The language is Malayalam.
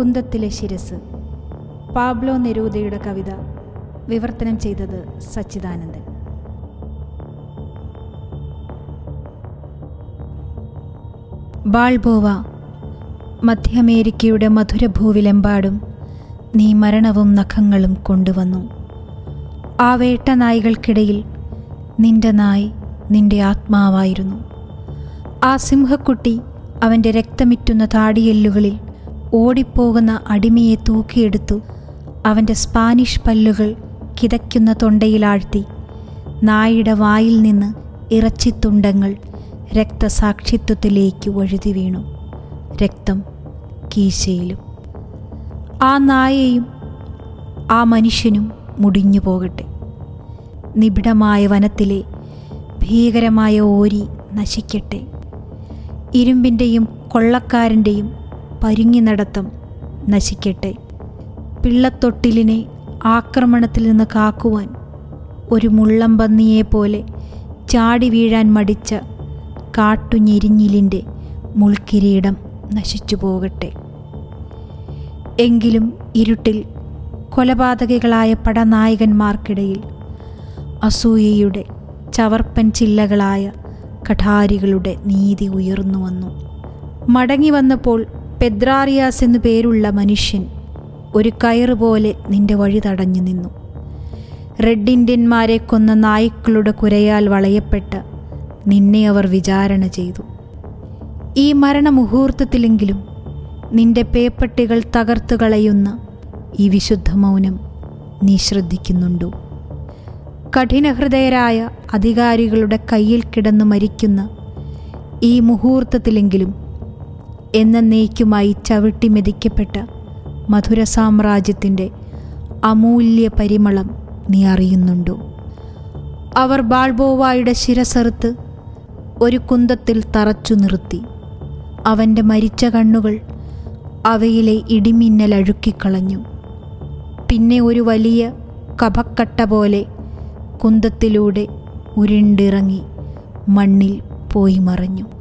കുന്തത്തിലെ ശിരസ്. പാബ്ലോ നെരൂദയുടെ കവിത വിവർത്തനം ചെയ്തത് സച്ചിദാനന്ദൻ. ബാൾബോവ മധ്യ അമേരിക്കയുടെ മധുരഭൂവിലെമ്പാടും നീ മരണവും നഖങ്ങളും കൊണ്ടുവന്നു. ആ വേട്ട നായികൾക്കിടയിൽ നിന്റെ നായ് നിന്റെ ആത്മാവായിരുന്നു. ആ സിംഹക്കുട്ടി അവന്റെ രക്തമിറ്റുന്ന താടിയെല്ലുകളിൽ ഓടിപ്പോകുന്ന അടിമയെ തൂക്കിയെടുത്തു. അവന്റെ സ്പാനിഷ് പല്ലുകൾ കിതയ്ക്കുന്ന തൊണ്ടയിലാഴ്ത്തി. നായുടെ വായിൽ നിന്ന് ഇറച്ചിത്തുണ്ടങ്ങൾ രക്തസാക്ഷിത്വത്തിലേക്ക് ഒഴുതി വീണു. രക്തം കീശയിലും. ആ നായയും ആ മനുഷ്യനും മുടിഞ്ഞു പോകട്ടെ. നിബിഡമായ വനത്തിലെ ഭീകരമായ ഓരി നശിക്കട്ടെ. ഇരുമ്പിന്റെയും കൊള്ളക്കാരന്റെയും പരുങ്ങി നടത്തം. നശിക്കട്ടെ. പിള്ളത്തൊട്ടിലിനെ ആക്രമണത്തിൽ നിന്ന് കാക്കുവാൻ ഒരു മുള്ളം പന്നിയെ പോലെ ചാടി വീഴാൻ മടിച്ച കാട്ടുഞെരിഞ്ഞിലിന്റെ മുൾക്കിരീടം നശിച്ചു പോകട്ടെ. എങ്കിലും ഇരുട്ടിൽ കൊലപാതകികളായ പടനായകന്മാർക്കിടയിൽ അസൂയയുടെ ചവർപ്പൻ ചില്ലകളായ കഠാരികളുടെ നീതി ഉയർന്നു വന്നു. മടങ്ങി വന്നപ്പോൾ പെദ്രാറിയാസ് എന്നു പേരുള്ള മനുഷ്യൻ ഒരു കയറ് പോലെ നിന്റെ വഴി തടഞ്ഞു നിന്നു. റെഡ് ഇന്ത്യന്മാരെ കൊന്ന നായ്ക്കളുടെ കുരയാൽ വളയപ്പെട്ട് നിന്നെ അവർ വിചാരണ ചെയ്തു. ഈ മരണമുഹൂർത്തത്തിലെങ്കിലും നിന്റെ പേപ്പട്ടികൾ തകർത്തു കളയുന്ന ഈ വിശുദ്ധ മൗനം നീ ശ്രദ്ധിക്കുന്നുണ്ടോ? കഠിനഹൃദയരായ അധികാരികളുടെ കയ്യിൽ കിടന്നു മരിക്കുന്ന ഈ മുഹൂർത്തത്തിലെങ്കിലും എന്നേക്കുമായി ചവിട്ടി മെതിക്കപ്പെട്ട മധുര സാമ്രാജ്യത്തിന്റെ അമൂല്യ പരിമളം നീ അറിയുന്നുണ്ടോ? അവർ ബാൾബോവായുടെ ശിരസറുത്ത് ഒരു കുന്തത്തിൽ തറച്ചു നിർത്തി. അവന്റെ മരിച്ച കണ്ണുകൾ അവയിലെ ഇടിമിന്നൽ അഴുക്കിക്കളഞ്ഞു. പിന്നെ ഒരു വലിയ കപക്കട്ട പോലെ കുന്തത്തിലൂടെ ഉരുണ്ടിറങ്ങി മണ്ണിൽ പോയി മറഞ്ഞു.